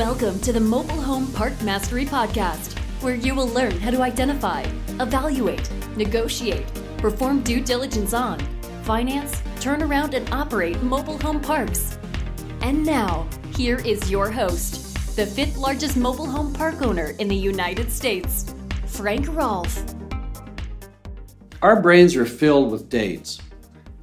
Welcome to the Mobile Home Park Mastery Podcast, where you will learn how to identify, evaluate, negotiate, perform due diligence on, finance, turn around, and operate mobile home parks. And now, here is your host, the fifth largest mobile home park owner in the United States, Frank Rolfe. Our brains are filled with dates.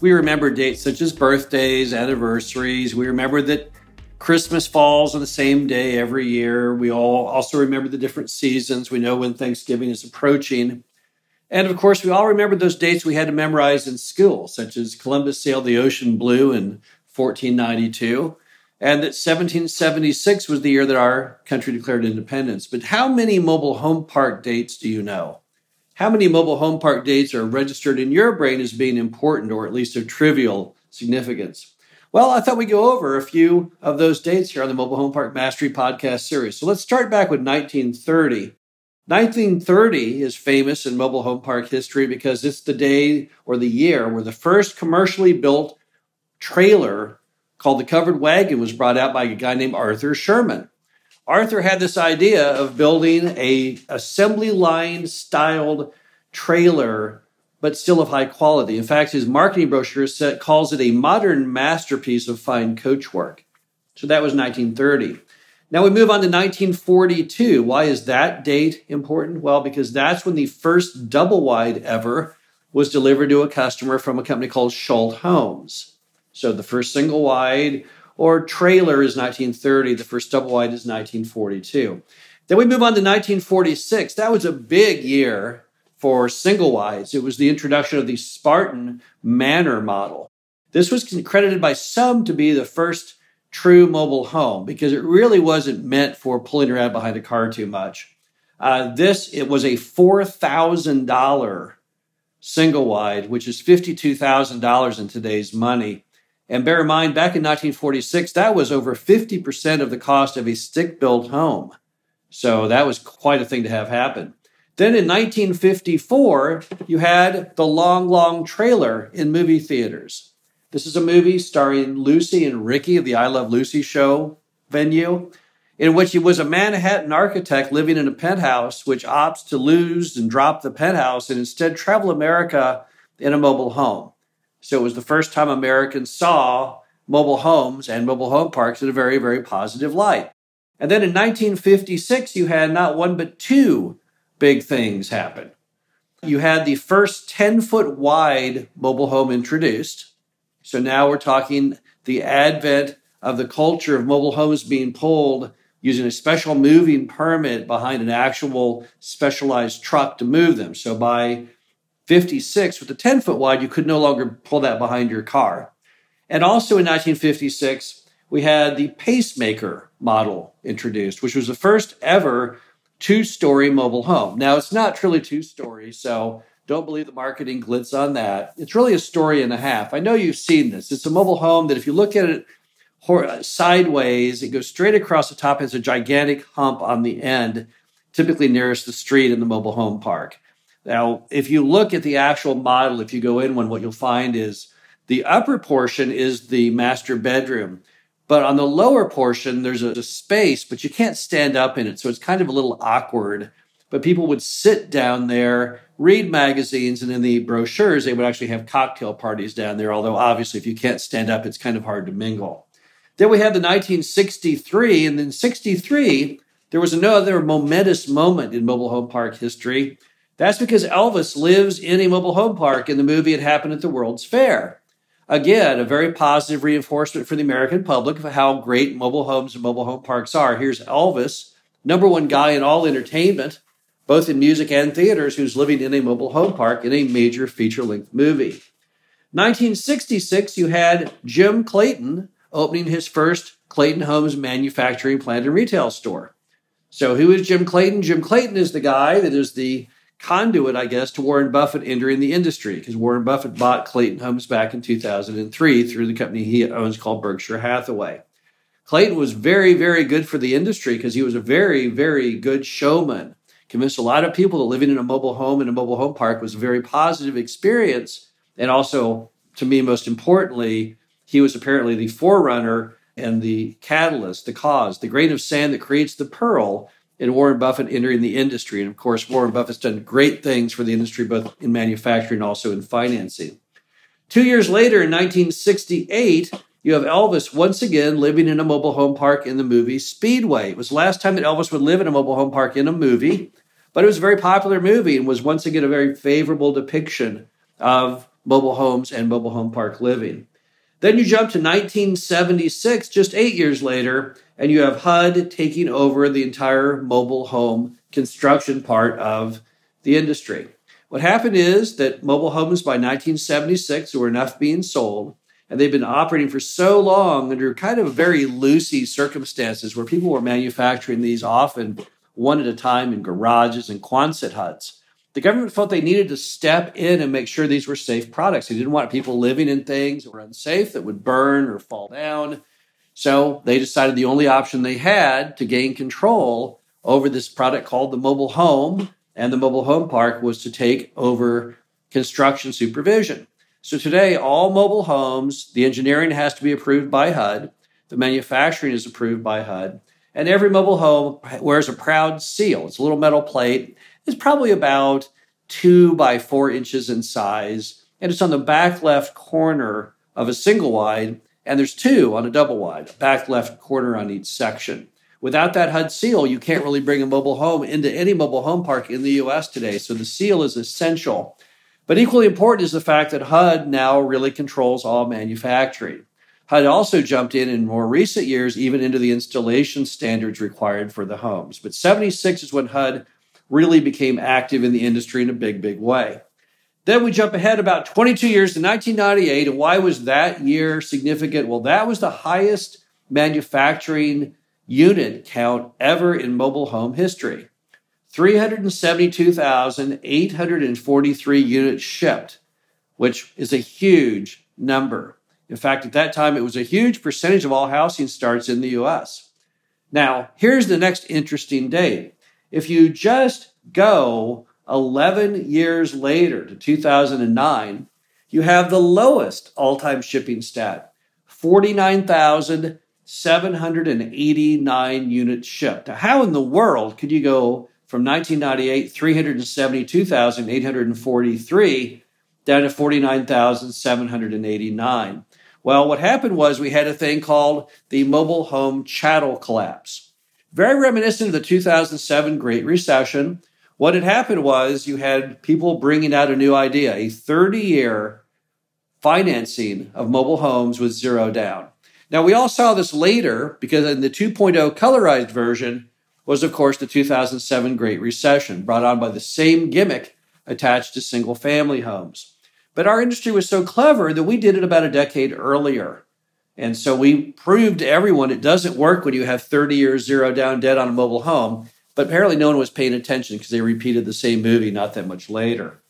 We remember dates such as birthdays, anniversaries. We remember that Christmas falls on the same day every year. We all also remember the different seasons. We know when Thanksgiving is approaching. And of course, we all remember those dates we had to memorize in school, such as Columbus sailed the ocean blue in 1492, and that 1776 was the year that our country declared independence. But how many mobile home park dates do you know? How many mobile home park dates are registered in your brain as being important or at least of trivial significance? Well, I thought we'd go over a few of those dates here on the Mobile Home Park Mastery podcast series. So let's start back with 1930. 1930 is famous in mobile home park history because it's the day or the year where the first commercially built trailer called the covered wagon was brought out by a guy named Arthur Sherman. Arthur had this idea of building a assembly line styled trailer but still of high quality. In fact, his marketing brochure set, calls it a modern masterpiece of fine coachwork. So that was 1930. Now we move on to 1942. Why is that date important? Well, because that's when the first double wide ever was delivered to a customer from a company called Schult Homes. So the first single wide or trailer is 1930, the first double wide is 1942. Then we move on to 1946. That was a big year for single wides. It was the introduction of the Spartan Manor model. This was credited by some to be the first true mobile home because it really wasn't meant for pulling around behind a car too much. Uh, this it was a four thousand dollar single wide, which is fifty two thousand dollars in today's money. And bear in mind, back in 1946, that was over 50% of the cost of a stick built home. So that was quite a thing to have happen. Then in 1954, you had The Long, Long Trailer in movie theaters. This is a movie starring Lucy and Ricky of the I Love Lucy show venue, in which he was a Manhattan architect living in a penthouse, which opts to lose and drop the penthouse and instead travel America in a mobile home. So it was the first time Americans saw mobile homes and mobile home parks in a very, very positive light. And then in 1956, you had not one but two big things happen. You had the first 10 foot wide mobile home introduced. So now we're talking the advent of the culture of mobile homes being pulled using a special moving permit behind an actual specialized truck to move them. So by 56, with the 10 foot wide, you could no longer pull that behind your car. And also in 1956, we had the pacemaker model introduced, which was the first ever two story mobile home. Now, it's not truly two story, so don't believe the marketing glitz on that. It's really a story and a half. I know you've seen this. It's a mobile home that if you look at it sideways, it goes straight across the top, has a gigantic hump on the end, typically nearest the street in the mobile home park. Now, if you look at the actual model, if you go in one, what you'll find is the upper portion is the master bedroom. But on the lower portion, there's a, a space, but you can't stand up in it. So it's kind of a little awkward. But people would sit down there, read magazines, and in the brochures, they would actually have cocktail parties down there. Although, obviously, if you can't stand up, it's kind of hard to mingle. Then we had the 1963, and in 63, there was another momentous moment in mobile home park history. That's because Elvis lives in a mobile home park in the movie It Happened at the World's Fair. Again, a very positive reinforcement for the American public of how great mobile homes and mobile home parks are. Here's Elvis, number one guy in all entertainment, both in music and theaters, who's living in a mobile home park in a major feature length movie. 1966, you had Jim Clayton opening his first Clayton Homes manufacturing plant and retail store. So, who is Jim Clayton? Jim Clayton is the guy that is the conduit, I guess, to Warren Buffett entering the industry because Warren Buffett bought Clayton Homes back in 2003 through the company he owns called Berkshire Hathaway. Clayton was very, very good for the industry because he was a very, very good showman. Convinced a lot of people that living in a mobile home in a mobile home park was a very positive experience. And also, to me, most importantly, he was apparently the forerunner and the catalyst, the cause, the grain of sand that creates the pearl in Warren Buffett entering the industry. And of course, Warren Buffett's done great things for the industry, both in manufacturing and also in financing. Two years later, in 1968, you have Elvis once again living in a mobile home park in the movie Speedway. It was the last time that Elvis would live in a mobile home park in a movie, but it was a very popular movie and was once again a very favorable depiction of mobile homes and mobile home park living. Then you jump to 1976, just eight years later, and you have HUD taking over the entire mobile home construction part of the industry. What happened is that mobile homes by 1976 were enough being sold, and they've been operating for so long under kind of very loosey circumstances where people were manufacturing these often one at a time in garages and Quonset huts the government felt they needed to step in and make sure these were safe products. They didn't want people living in things that were unsafe, that would burn or fall down. So they decided the only option they had to gain control over this product called the mobile home and the mobile home park was to take over construction supervision. So today, all mobile homes, the engineering has to be approved by HUD, the manufacturing is approved by HUD, and every mobile home wears a proud seal. It's a little metal plate is probably about two by four inches in size, and it's on the back left corner of a single wide, and there's two on a double wide, back left corner on each section. Without that HUD seal, you can't really bring a mobile home into any mobile home park in the US today. So the seal is essential. But equally important is the fact that HUD now really controls all manufacturing. HUD also jumped in in more recent years, even into the installation standards required for the homes. But 76 is when HUD really became active in the industry in a big, big way. Then we jump ahead about 22 years to 1998. And why was that year significant? Well, that was the highest manufacturing unit count ever in mobile home history 372,843 units shipped, which is a huge number. In fact, at that time, it was a huge percentage of all housing starts in the US. Now, here's the next interesting date. If you just go 11 years later to 2009, you have the lowest all time shipping stat 49,789 units shipped. Now, how in the world could you go from 1998, 372,843 down to 49,789? Well, what happened was we had a thing called the mobile home chattel collapse. Very reminiscent of the 2007 Great Recession. What had happened was you had people bringing out a new idea, a 30 year financing of mobile homes with zero down. Now, we all saw this later because in the 2.0 colorized version was, of course, the 2007 Great Recession, brought on by the same gimmick attached to single family homes. But our industry was so clever that we did it about a decade earlier. And so we proved to everyone it doesn't work when you have 30 years zero down dead on a mobile home. But apparently, no one was paying attention because they repeated the same movie not that much later.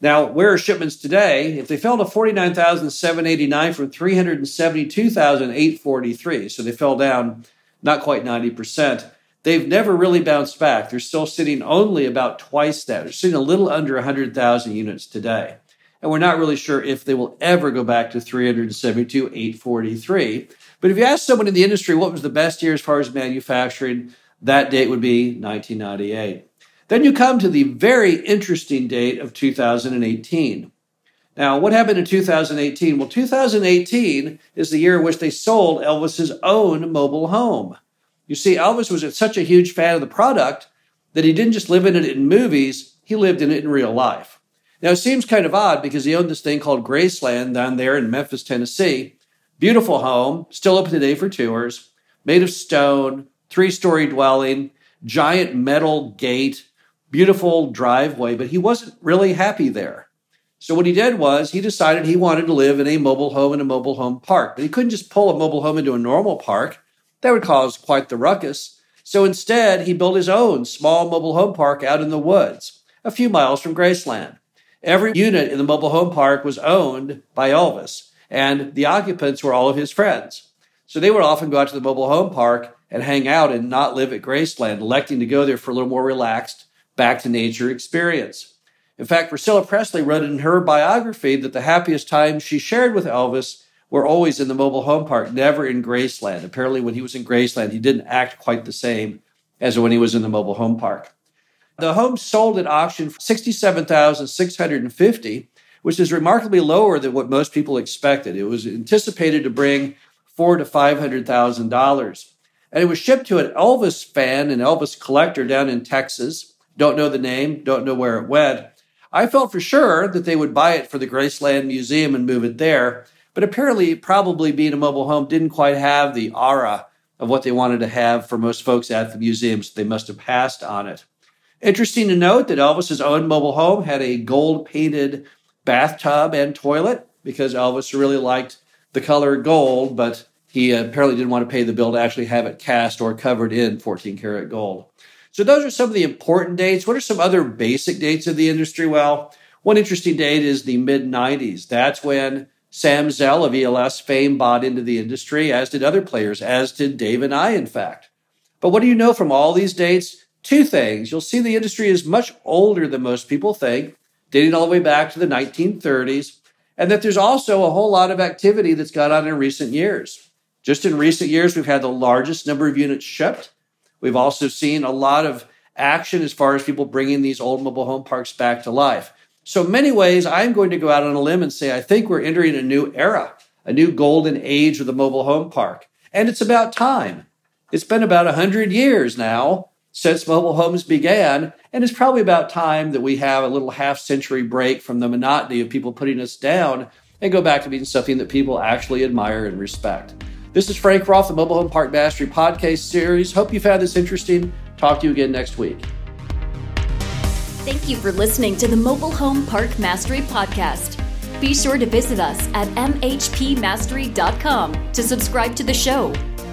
Now, where are shipments today? If they fell to 49,789 from 372,843, so they fell down not quite 90%, they've never really bounced back. They're still sitting only about twice that. They're sitting a little under 100,000 units today and we're not really sure if they will ever go back to 372, 843. But if you ask someone in the industry what was the best year as far as manufacturing, that date would be 1998. Then you come to the very interesting date of 2018. Now, what happened in 2018? Well, 2018 is the year in which they sold Elvis's own mobile home. You see, Elvis was such a huge fan of the product that he didn't just live in it in movies, he lived in it in real life. Now, it seems kind of odd because he owned this thing called Graceland down there in Memphis, Tennessee. Beautiful home, still open today for tours, made of stone, three story dwelling, giant metal gate, beautiful driveway, but he wasn't really happy there. So, what he did was he decided he wanted to live in a mobile home in a mobile home park, but he couldn't just pull a mobile home into a normal park. That would cause quite the ruckus. So, instead, he built his own small mobile home park out in the woods, a few miles from Graceland. Every unit in the mobile home park was owned by Elvis, and the occupants were all of his friends. So they would often go out to the mobile home park and hang out and not live at Graceland, electing to go there for a little more relaxed, back to nature experience. In fact, Priscilla Presley wrote in her biography that the happiest times she shared with Elvis were always in the mobile home park, never in Graceland. Apparently, when he was in Graceland, he didn't act quite the same as when he was in the mobile home park. The home sold at auction for 67,650, which is remarkably lower than what most people expected. It was anticipated to bring four to five hundred thousand dollars. And it was shipped to an Elvis fan, an Elvis collector down in Texas. Don't know the name, don't know where it went. I felt for sure that they would buy it for the Graceland Museum and move it there. But apparently, probably being a mobile home didn't quite have the aura of what they wanted to have for most folks at the museum, so they must have passed on it. Interesting to note that Elvis's own mobile home had a gold painted bathtub and toilet because Elvis really liked the color gold, but he apparently didn't want to pay the bill to actually have it cast or covered in 14 karat gold. So those are some of the important dates. What are some other basic dates of the industry? Well, one interesting date is the mid 90s. That's when Sam Zell of ELS fame bought into the industry, as did other players, as did Dave and I, in fact. But what do you know from all these dates? Two things. You'll see the industry is much older than most people think, dating all the way back to the 1930s, and that there's also a whole lot of activity that's gone on in recent years. Just in recent years, we've had the largest number of units shipped. We've also seen a lot of action as far as people bringing these old mobile home parks back to life. So, many ways, I'm going to go out on a limb and say I think we're entering a new era, a new golden age of the mobile home park. And it's about time. It's been about 100 years now since mobile homes began. And it's probably about time that we have a little half century break from the monotony of people putting us down and go back to being something that people actually admire and respect. This is Frank Rolfe, the Mobile Home Park Mastery podcast series. Hope you found this interesting. Talk to you again next week. Thank you for listening to the Mobile Home Park Mastery podcast. Be sure to visit us at mhpmastery.com to subscribe to the show